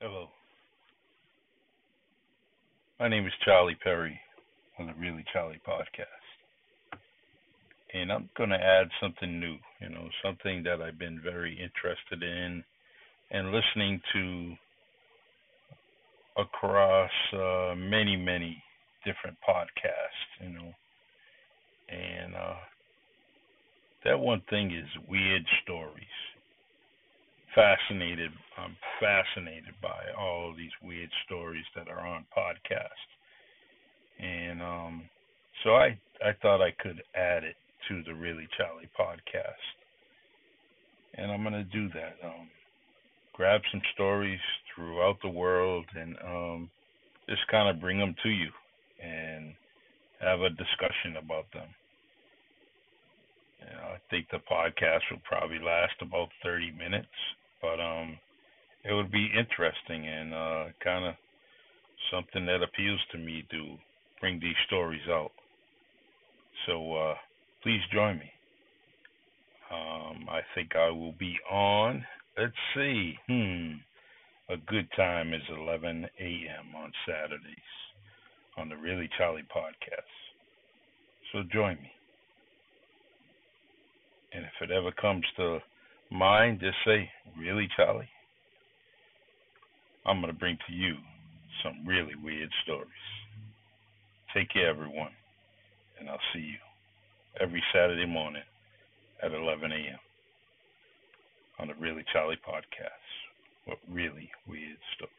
Hello. My name is Charlie Perry on the Really Charlie podcast. And I'm going to add something new, you know, something that I've been very interested in and listening to across uh, many, many different podcasts, you know. And uh, that one thing is weird stories fascinated. I'm fascinated by all these weird stories that are on podcasts, and um, so I I thought I could add it to the Really Charlie podcast, and I'm gonna do that. Um, grab some stories throughout the world and um, just kind of bring them to you and have a discussion about them. You know, I think the podcast will probably last about 30 minutes but um, it would be interesting and uh, kind of something that appeals to me to bring these stories out. So uh, please join me. Um, I think I will be on. Let's see. Hmm. A good time is 11 a.m. on Saturdays on the Really Charlie podcast. So join me. And if it ever comes to mind, just say, Really, Charlie? I'm going to bring to you some really weird stories. Take care, everyone, and I'll see you every Saturday morning at 11 a.m. on the Really Charlie podcast What really weird stories.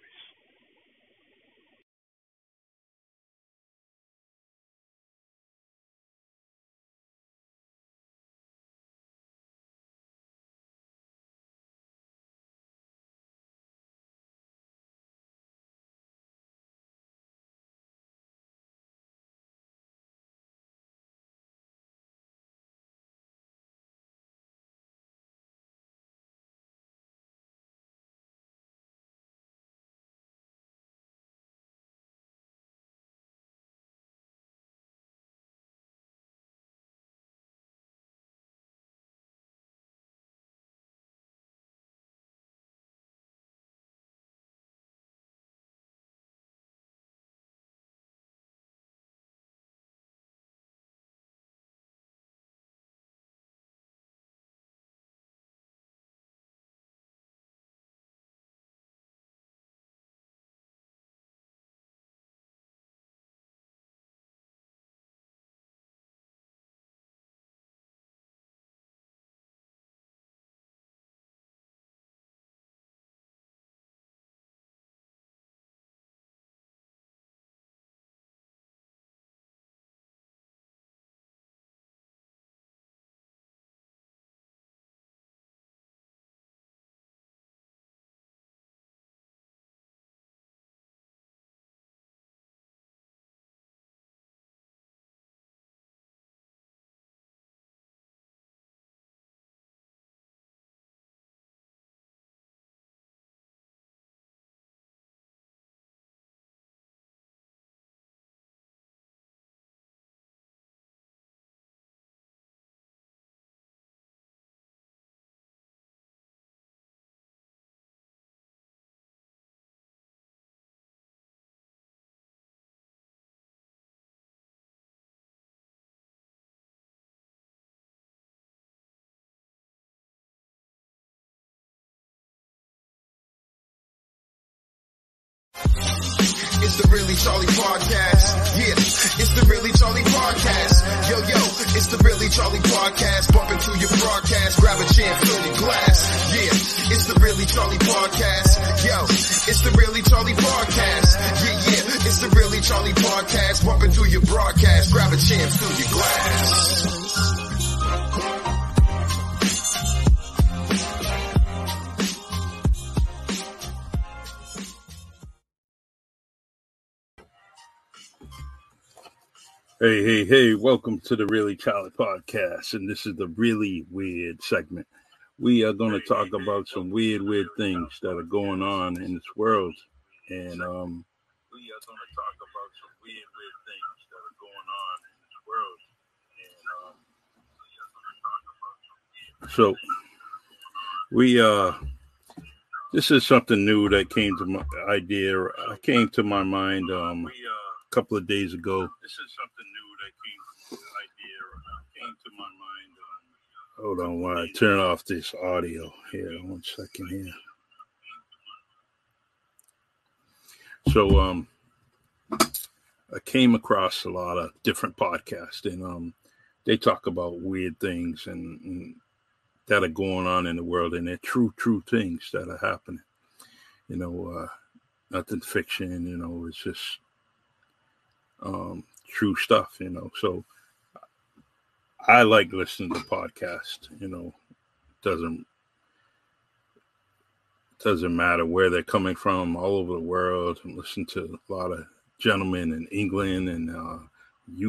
It's the Really Charlie Podcast. Yeah, it's the Really Charlie Podcast. Yo, yo, it's the Really Charlie Podcast. Bump into your broadcast, grab a chair, fill your glass. Yeah, it's the Really Charlie Podcast. Yo, it's the Really Charlie Podcast. Yeah, yeah, it's the Really Charlie Podcast. Bump into your broadcast, grab a chair, fill your glass. Hey, hey, hey, welcome to the Really Charlie podcast. And this is the really weird segment. We are going to talk about some weird, weird things that are going on in this world. And um, we are going to talk about some weird, weird things that are going on in this world. And um, so we uh this is something new that came to my idea. I came to my mind um, a couple of days ago. This is something new that came to idea. Came to my mind. Um, Hold on, while I turn off this audio here. One second here. So, um, I came across a lot of different podcasts, and um, they talk about weird things and, and that are going on in the world, and they're true, true things that are happening. You know, uh, nothing fiction. You know, it's just um, true stuff. You know, so I like listening to podcasts. You know, doesn't doesn't matter where they're coming from, all over the world, and listen to a lot of gentlemen in England and uh,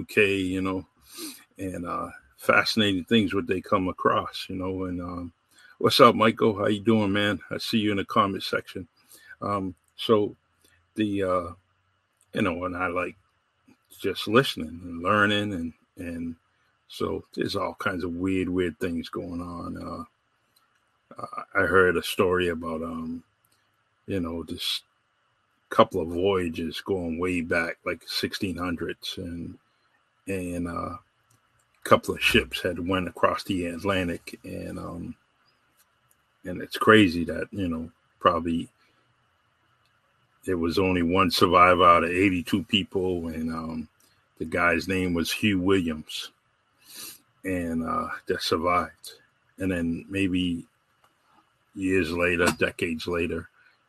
UK. You know, and uh, fascinating things what they come across, you know. And um, what's up, Michael? How you doing, man? I see you in the comment section. Um, so the uh, you know, and I like just listening and learning, and and so there's all kinds of weird, weird things going on. Uh, I heard a story about um, you know, this couple of voyages going way back, like 1600s, and and uh, couple of ships had went across the Atlantic, and um, and it's crazy that you know probably there was only one survivor out of 82 people, and um, the guy's name was Hugh Williams, and uh, that survived. And then maybe years later, decades later,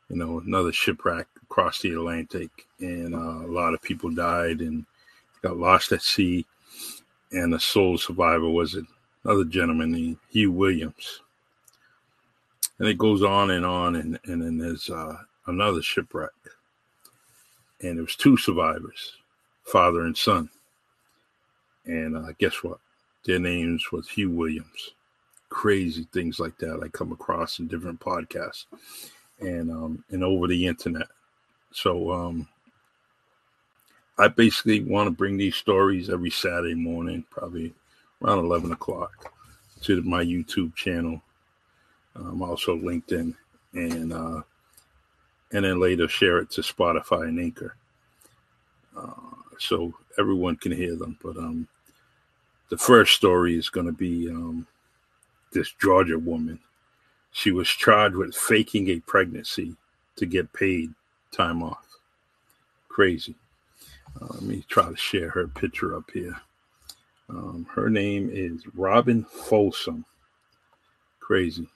you know, another shipwreck across the Atlantic, and uh, a lot of people died and got lost at sea and the sole survivor was another gentleman named Hugh Williams. And it goes on and on, and, and then there's uh, another shipwreck. And there was two survivors, father and son. And uh, guess what? Their names was Hugh Williams. Crazy things like that I come across in different podcasts and um, and over the internet. So um, I basically want to bring these stories every Saturday morning, probably around 11 o'clock, to my YouTube channel. I'm also LinkedIn, and uh, and then later share it to Spotify and Anchor, uh, so everyone can hear them. But um, the first story is going to be um, this Georgia woman. She was charged with faking a pregnancy to get paid time off. Crazy. Uh, let me try to share her picture up here. Um, her name is Robin Folsom. Crazy.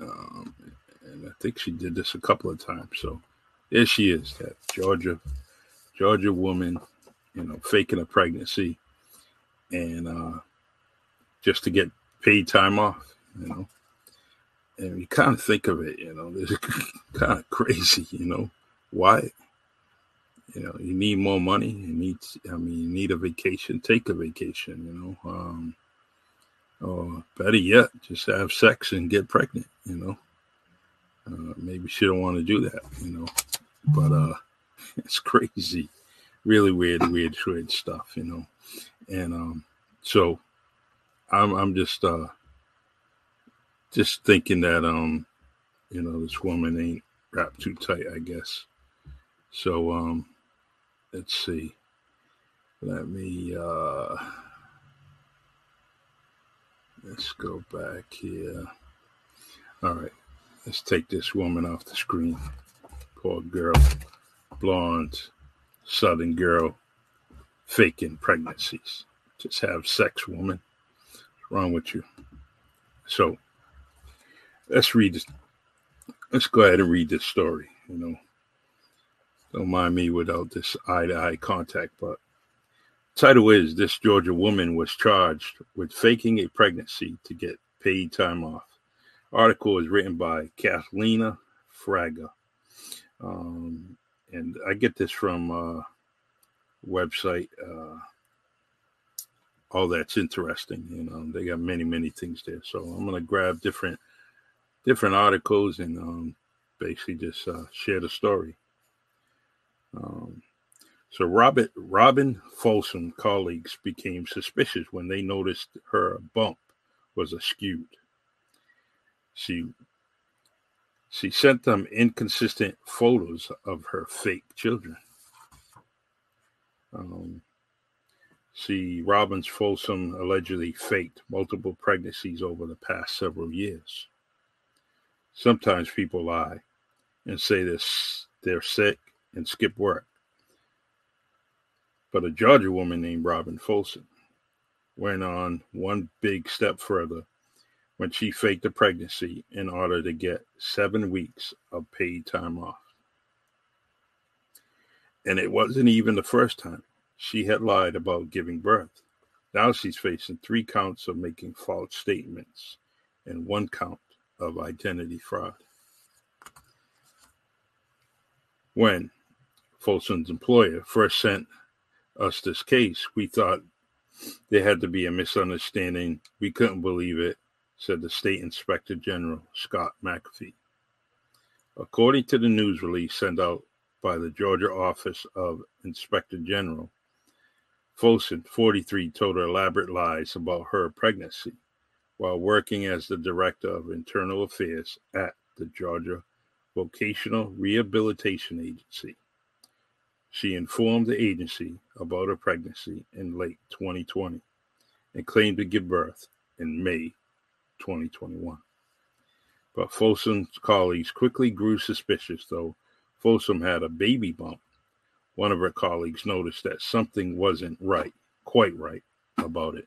Um, and I think she did this a couple of times. So there she is, that Georgia, Georgia woman, you know, faking a pregnancy and uh, just to get paid time off, you know. And you kind of think of it, you know, kind of crazy, you know. Why? you know you need more money you need i mean you need a vacation take a vacation you know um or better yet just have sex and get pregnant you know uh, maybe she don't want to do that you know? But uh it's crazy. Really weird weird weird stuff you know? And um so i'm i'm just uh just thinking that um you know this woman ain't wrapped too tight i guess. So um let's see. Let me uh let's go back here. All right, let's take this woman off the screen. Poor girl, blonde, southern girl, faking pregnancies. Just have sex, woman. What's wrong with you? So let's read this. Let's go ahead and read this story. You know, don't mind me without this eye to eye contact, but title is This Georgia Woman Was Charged with Faking a Pregnancy to Get Paid Time Off. Article is written by Kathleen Fraga. Um, and I get this from uh website uh all that's interesting you know they got many many things there so i'm going to grab different different articles and um basically just uh, share the story um, so Robert Robin Folsom colleagues became suspicious when they noticed her bump was askewed. She She sent them inconsistent photos of her fake children. Um, see, Robbins Folsom allegedly faked multiple pregnancies over the past several years. Sometimes people lie and say this they're sick and skip work. But a Georgia woman named Robin Folsom went on one big step further when she faked a pregnancy in order to get seven weeks of paid time off. And it wasn't even the first time she had lied about giving birth. Now she's facing three counts of making false statements and one count of identity fraud. When Folsom's employer first sent us this case, we thought there had to be a misunderstanding. We couldn't believe it, said the State Inspector General, Scott McAfee. According to the news release sent out by the Georgia Office of Inspector General, Folsom, 43, told her elaborate lies about her pregnancy while working as the Director of Internal Affairs at the Georgia Vocational Rehabilitation Agency. She informed the agency about her pregnancy in late 2020 and claimed to give birth in May 2021. But Folsom's colleagues quickly grew suspicious, though Folsom had a baby bump. One of her colleagues noticed that something wasn't right, quite right, about it.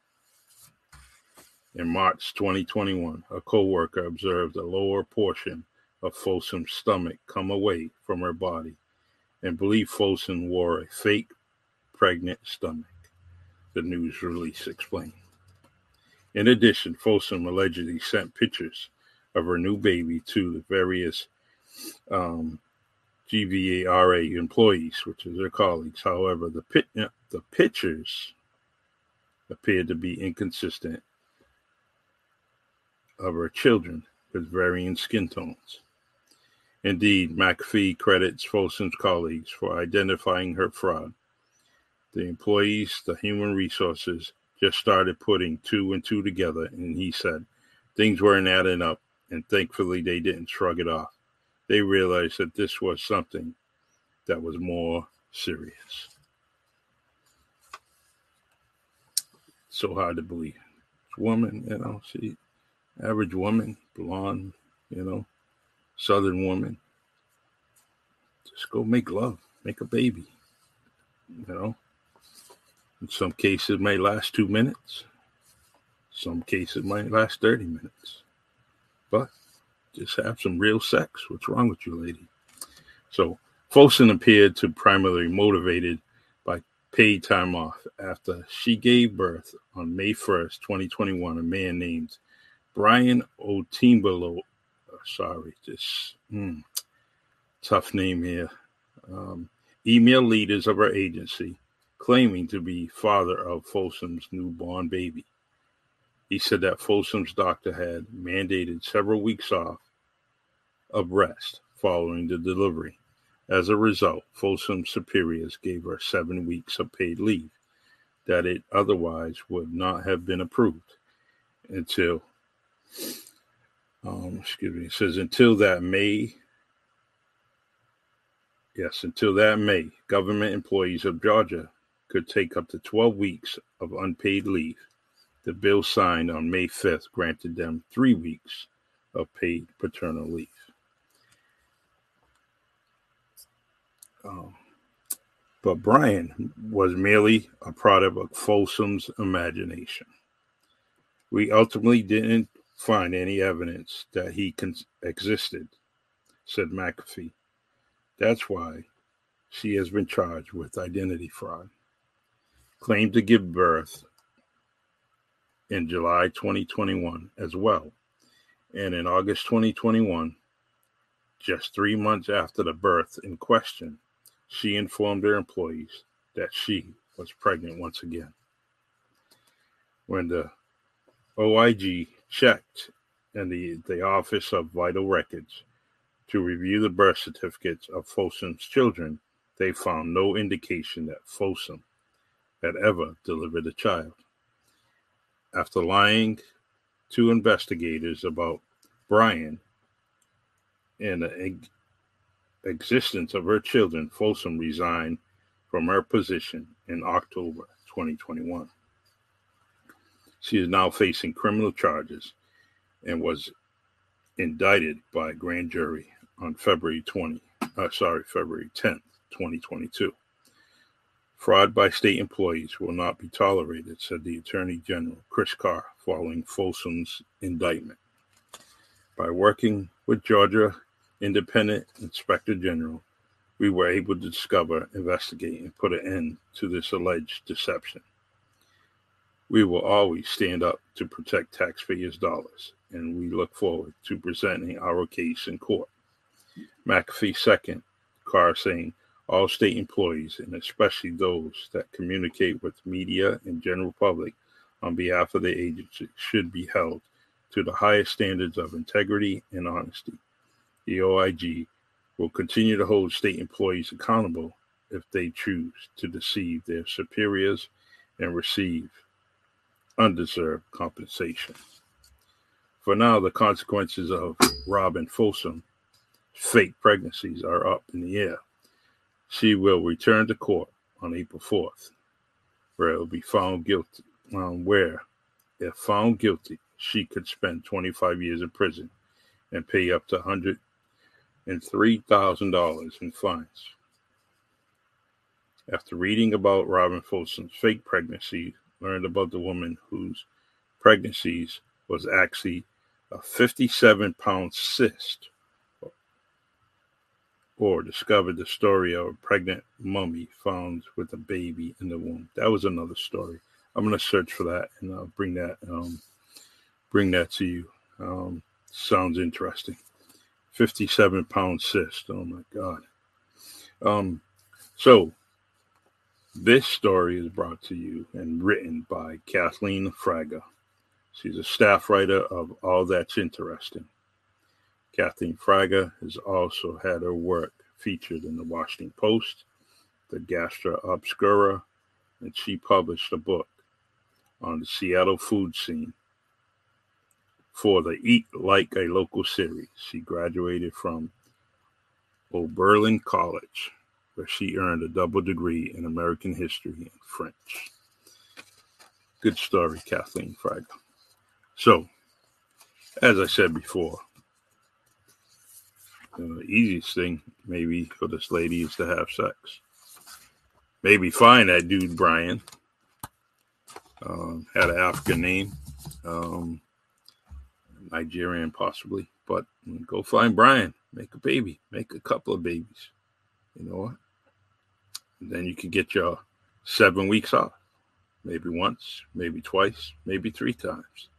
In March 2021, a co-worker observed a lower portion of Folsom's stomach come away from her body and believed Folsom wore a fake pregnant stomach, the news release explained. In addition, Folsom allegedly sent pictures of her new baby to the various um, GVARA employees, which is her colleagues. However, the, pit, the pictures appeared to be inconsistent of her children with varying skin tones. Indeed, McAfee credits Folsom's colleagues for identifying her fraud. The employees, the human resources, just started putting two and two together, and he said things weren't adding up, and thankfully they didn't shrug it off. They realized that this was something that was more serious. So hard to believe. Woman, you know, she average woman, blonde, you know, Southern woman. Just go make love, make a baby. You know, in some cases, it may last two minutes. Some cases might last 30 minutes. But just have some real sex. What's wrong with you, lady? So, Folsom appeared to primarily motivated by paid time off after she gave birth on May 1st, 2021, a man named Brian Otimbalo sorry, this mm, tough name here. Um, email leaders of our agency claiming to be father of Folsom's newborn baby. He said that Folsom's doctor had mandated several weeks off of rest following the delivery. As a result, Folsom's superiors gave her seven weeks of paid leave that it otherwise would not have been approved until um, excuse me, it says until that May, yes, until that May, government employees of Georgia could take up to 12 weeks of unpaid leave. The bill signed on May 5th granted them three weeks of paid paternal leave. Um, but Brian was merely a product of Folsom's imagination. We ultimately didn't find any evidence that he con- existed, said McAfee. That's why she has been charged with identity fraud. Claimed to give birth in July 2021 as well. And in August 2021, just three months after the birth in question, she informed her employees that she was pregnant once again. When the OIG checked in the, the Office of Vital Records to review the birth certificates of Folsom's children, they found no indication that Folsom had ever delivered a child. After lying to investigators about Brian and the existence of her children, Folsom resigned from her position in October 2021. She is now facing criminal charges and was indicted by a grand jury on February 20, uh, sorry, February 10th, 2022. Fraud by state employees will not be tolerated, said the Attorney General Chris Carr following Folsom's indictment. By working with Georgia Independent Inspector General, we were able to discover, investigate, and put an end to this alleged deception. We will always stand up to protect taxpayers' dollars, and we look forward to presenting our case in court. McAfee second, Carr saying all state employees, and especially those that communicate with media and general public on behalf of the agency, should be held to the highest standards of integrity and honesty. The OIG will continue to hold state employees accountable if they choose to deceive their superiors and receive undeserved compensation. For now, the consequences of Robin Folsom fake pregnancies are up in the air. She will return to court on April 4th, where it will be found guilty. Um, where, if found guilty, she could spend 25 years in prison and pay up to $103,000 in fines. After reading about Robin Folsom's fake pregnancy, learned about the woman whose pregnancies was actually a 57 pound cyst, or discovered the story of a pregnant mummy found with a baby in the womb. That was another story. I'm to search for that and I'll bring that um, bring that to you. Um, sounds interesting. 57 pound cyst. Oh my God. Um, so, this story is brought to you and written by Kathleen Fraga. She's a staff writer of All That's Interesting. Kathleen Fraga has also had her work featured in the Washington Post, the Gastro Obscura, and she published a book on the Seattle food scene for the Eat Like a Local series. She graduated from Oberlin College, where she earned a double degree in American history and French. Good story, Kathleen Fraga. So, as I said before, the easiest thing maybe for this lady is to have sex. Maybe find that dude Brian. Um, had an African name. Um, Nigerian possibly, but go find Brian, make a baby, make a couple of babies. You know what? And then you can get your seven weeks off, maybe once, maybe twice, maybe three times.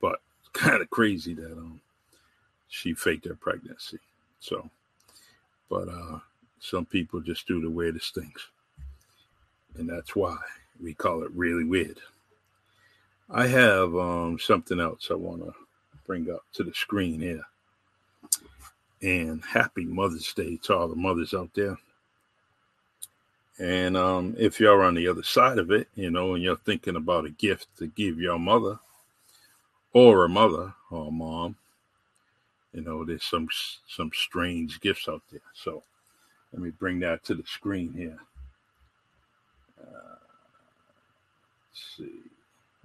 But it's kind of crazy that um she faked her pregnancy. So, but uh some people just do the weirdest things, and that's why we call it really weird. I have um something else I want to bring up to the screen here. And happy Mother's Day to all the mothers out there. And um, if you're on the other side of it, you know, and you're thinking about a gift to give your mother or a mother or a mom, you know, there's some some strange gifts out there. So let me bring that to the screen here. Uh, let's see,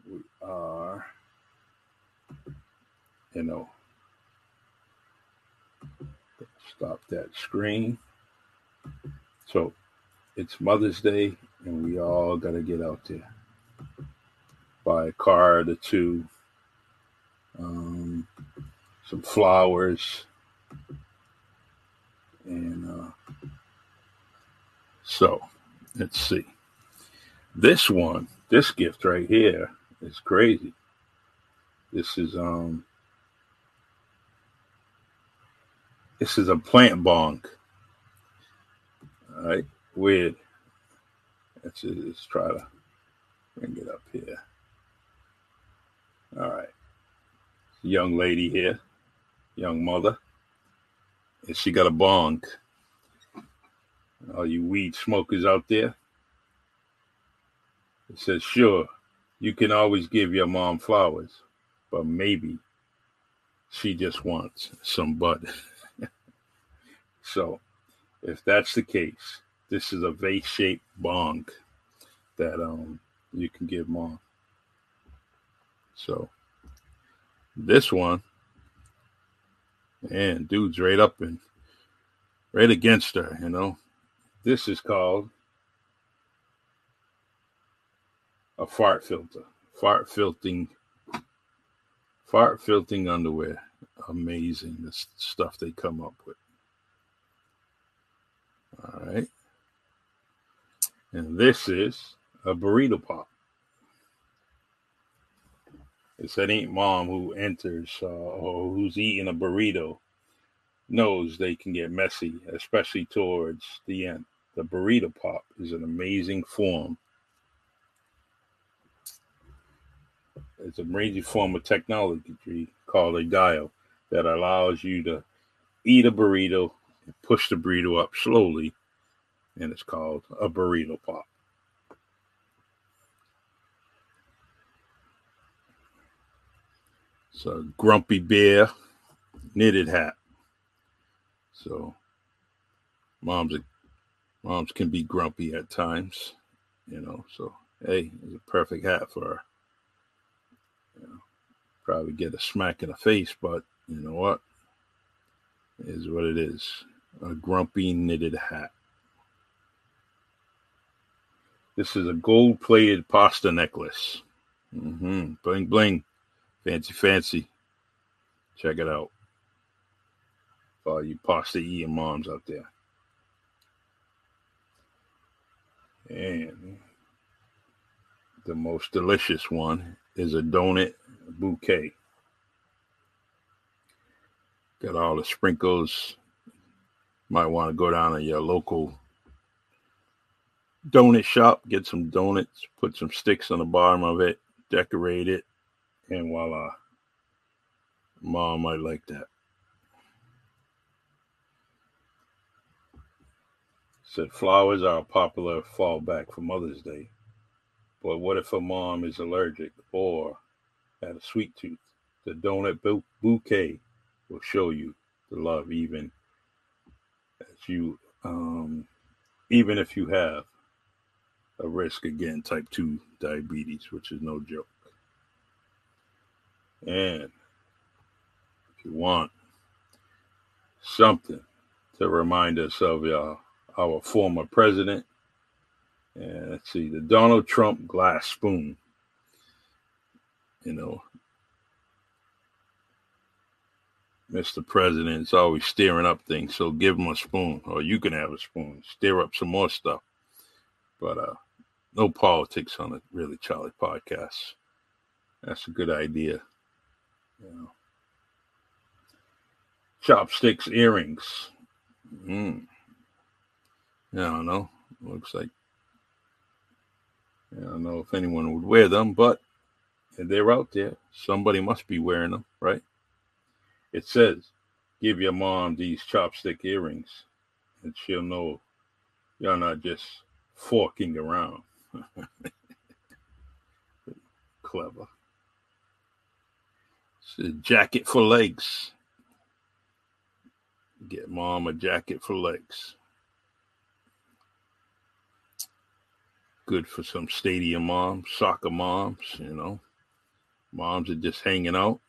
we are you know, stop that screen. So it's Mother's Day, and we all got to get out there. Buy a card or two, um, some flowers, and uh, so let's see. This one, this gift right here is crazy. This is um This is a plant bong. All right, weird. Let's just try to bring it up here. All right, young lady here, young mother, and she got a bong. All you weed smokers out there. It says, sure, you can always give your mom flowers, but maybe she just wants some bud. So, if that's the case, this is a vase-shaped bong that um you can give mom. So, this one, and dude's right up and right against her, you know. This is called a fart filter. Fart filtering fart filtering underwear. Amazing the stuff they come up with. All right. And this is a burrito pop. It's that ain't mom who enters uh, or who's eating a burrito knows they can get messy, especially towards the end. The burrito pop is an amazing form. It's an amazing form of technology called a dial that allows you to eat a burrito and push the burrito up slowly, and it's called a burrito pop. It's a grumpy bear knitted hat. So moms moms can be grumpy at times, you know. So hey, it's a perfect hat for her. You know, probably get a smack in the face, but you know what? It is what it is. A grumpy knitted hat. This is a gold plated pasta necklace. Mm-hmm. Bling bling. Fancy fancy. Check it out for all you pasta eating moms out there. And the most delicious one is a donut bouquet. Got all the sprinkles. Might want to go down to your local donut shop, get some donuts, put some sticks on the bottom of it, decorate it, and voila. Mom might like that. Said flowers are a popular fallback for Mother's Day. But what if a mom is allergic or had a sweet tooth? The donut bouquet will show you the love, even as you, um, even if you have a risk again, type two diabetes, which is no joke. And if you want something to remind us of y'all our former president. And let's see, the Donald Trump glass spoon. You know, Mr. President's always stirring up things, so give him a spoon, or you can have a spoon, stir up some more stuff. But uh, no politics on a really Charlie podcast. That's a good idea. You know. Chopsticks, earrings. Mm. I don't know. Looks like I don't know if anyone would wear them, but they're out there. Somebody must be wearing them, right? It says, give your mom these chopstick earrings, and she'll know you're not just forking around. Clever. It's a jacket for legs. Get mom a jacket for legs. good for some stadium moms, soccer moms, you know, moms are just hanging out,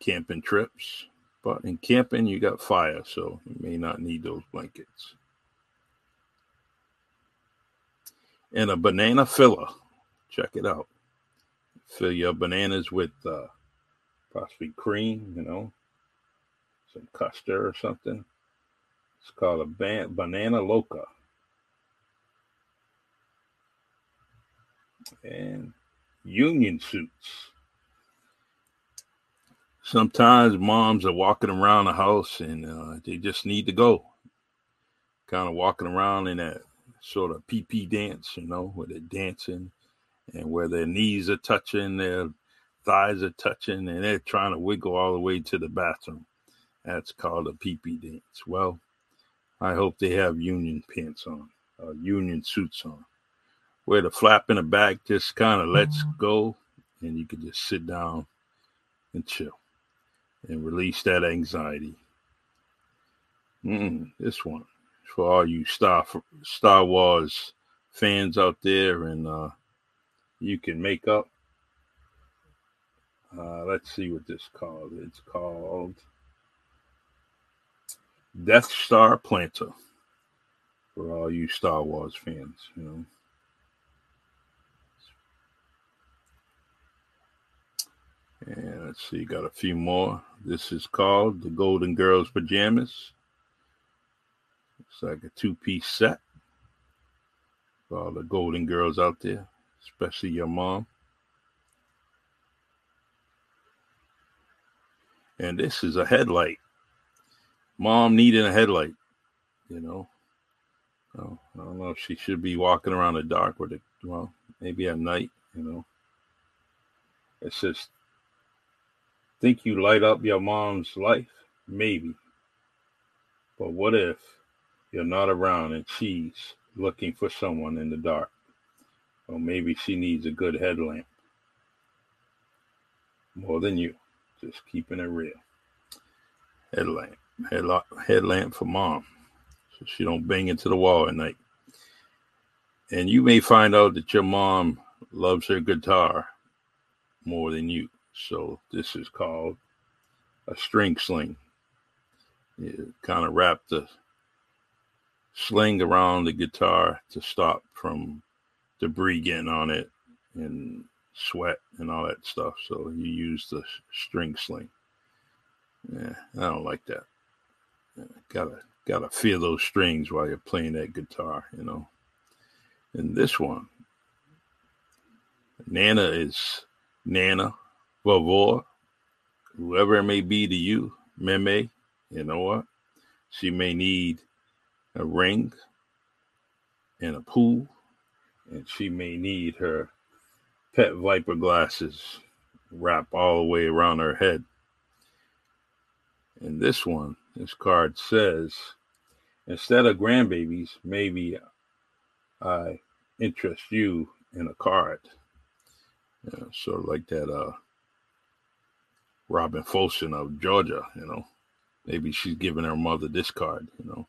camping trips. But in camping, you got fire, so you may not need those blankets. And a banana filler. Check it out. Fill your bananas with uh, possibly cream, you know, some custard or something. It's called a ban- banana loca. and union suits. Sometimes moms are walking around the house and uh, they just need to go. Kind of walking around in that sort of PP dance, you know, where they're dancing and where their knees are touching, their thighs are touching, and they're trying to wiggle all the way to the bathroom. That's called a PP dance. Well, I hope they have union pants on, uh, union suits on where the flap in the back just kind of lets mm-hmm. go and you can just sit down and chill and release that anxiety Mm, this one for all you Star Star Wars fans out there, and uh, you can make up. Uh, let's see what this called. It's called Death Star Planter for all you Star Wars fans. You know. And let's see, got a few more. This is called the Golden Girls Pajamas. It's like a two piece set for all the Golden Girls out there, especially your mom. And this is a headlight. Mom needing a headlight, you know. Oh, I don't know if she should be walking around the dark with it. Well, maybe at night, you know. It's just think you light up your mom's life? Maybe. But what if you're not around and she's looking for someone in the dark? Or maybe she needs a good headlamp. More than you. Just keeping it real. Headlamp. Headlamp, headlamp for mom. So she don't bang into the wall at night. And you may find out that your mom loves her guitar more than you. So this is called a string sling. You kind of wrap the sling around the guitar to stop from debris getting on it and sweat and all that stuff. So you use the string sling. Yeah, I don't like that. Gotta gotta feel those strings while you're playing that guitar, you know. And this one, Nana is Nana Vavor, whoever it may be to you, Meme, you know what? She may need a ring and a pool, and she may need her pet viper glasses wrapped all the way around her head. And this one, this card says, instead of grandbabies, maybe I interest you in a card. Yeah, sort of like that uh Robin Folsom of Georgia, you know. Maybe she's giving her mother this card, you know.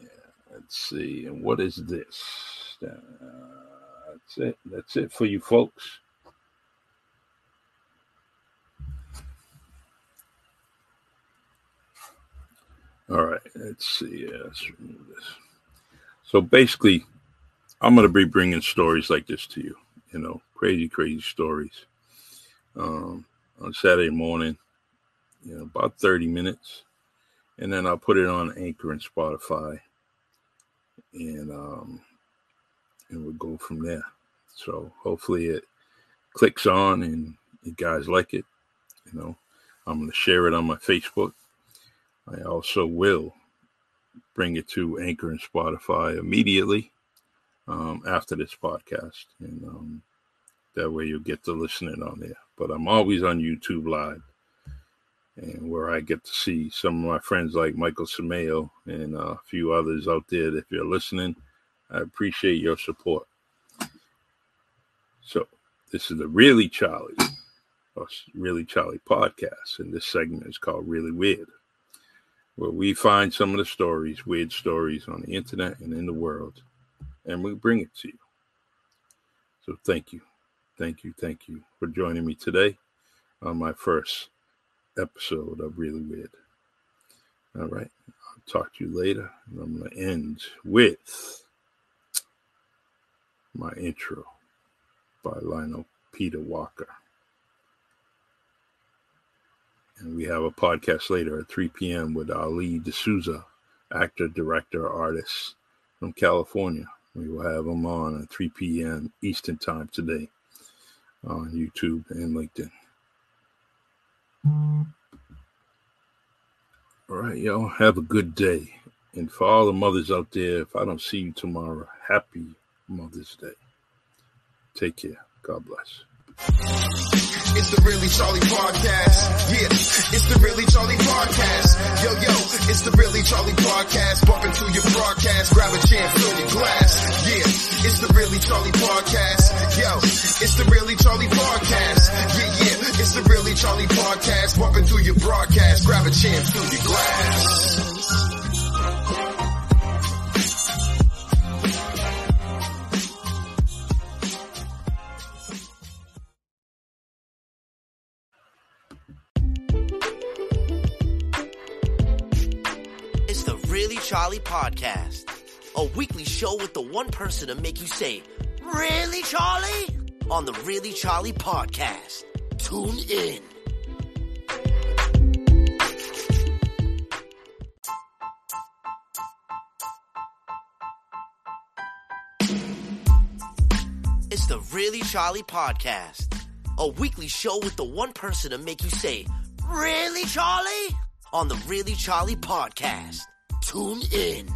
yeah, let's see. And what is this? Uh, that's it. That's it for you folks. All right, let's see. Yeah, let's remove this. So basically, I'm going to be bringing stories like this to you. You know, crazy, crazy stories um, on Saturday morning, you know, about 30 minutes. And then I'll put it on Anchor and Spotify. And um, and we'll go from there. So hopefully it clicks on and you guys like it. You know, I'm going to share it on my Facebook. I also will bring it to Anchor and Spotify immediately um, after this podcast. And um, that way you'll get to listen in on there. But I'm always on YouTube Live, and where I get to see some of my friends like Michael Sameo and a few others out there. That If you're listening, I appreciate your support. So this is the Really Charlie, or Really Charlie podcast, and this segment is called Really Weird, where we find some of the stories, weird stories on the internet and in the world, and we bring it to you. So thank you. Thank you, thank you for joining me today on my first episode of Really Weird. All right, I'll talk to you later. And I'm going to end with my intro by Lionel Peter Walker. And we have a podcast later at 3 p.m. with Ali D'Souza, actor, director, artist from California. We will have him on at 3 p.m. Eastern Time today on YouTube and LinkedIn. All right, y'all. Have a good day. And for all the mothers out there, if I don't see you tomorrow, happy Mother's Day. Take care. God bless. It's the Really Charlie Podcast. Yeah, it's the Really Charlie Podcast. Yo, yo, it's the Really Charlie Podcast. Bump into your broadcast, grab a chair, fill your glass. Yeah, it's the Really Charlie Podcast. Yo, it's the Really Charlie Podcast. Yeah, yeah, it's the Really Charlie Podcast. bumping through your broadcast. Grab a chair fill your glass. A weekly show with the one person to make you say, Really, Charlie? On the Really Charlie Podcast. Tune in. It's the Really Charlie Podcast, a weekly show with the one person to make you say, Really, Charlie? On the Really Charlie Podcast. Tune in.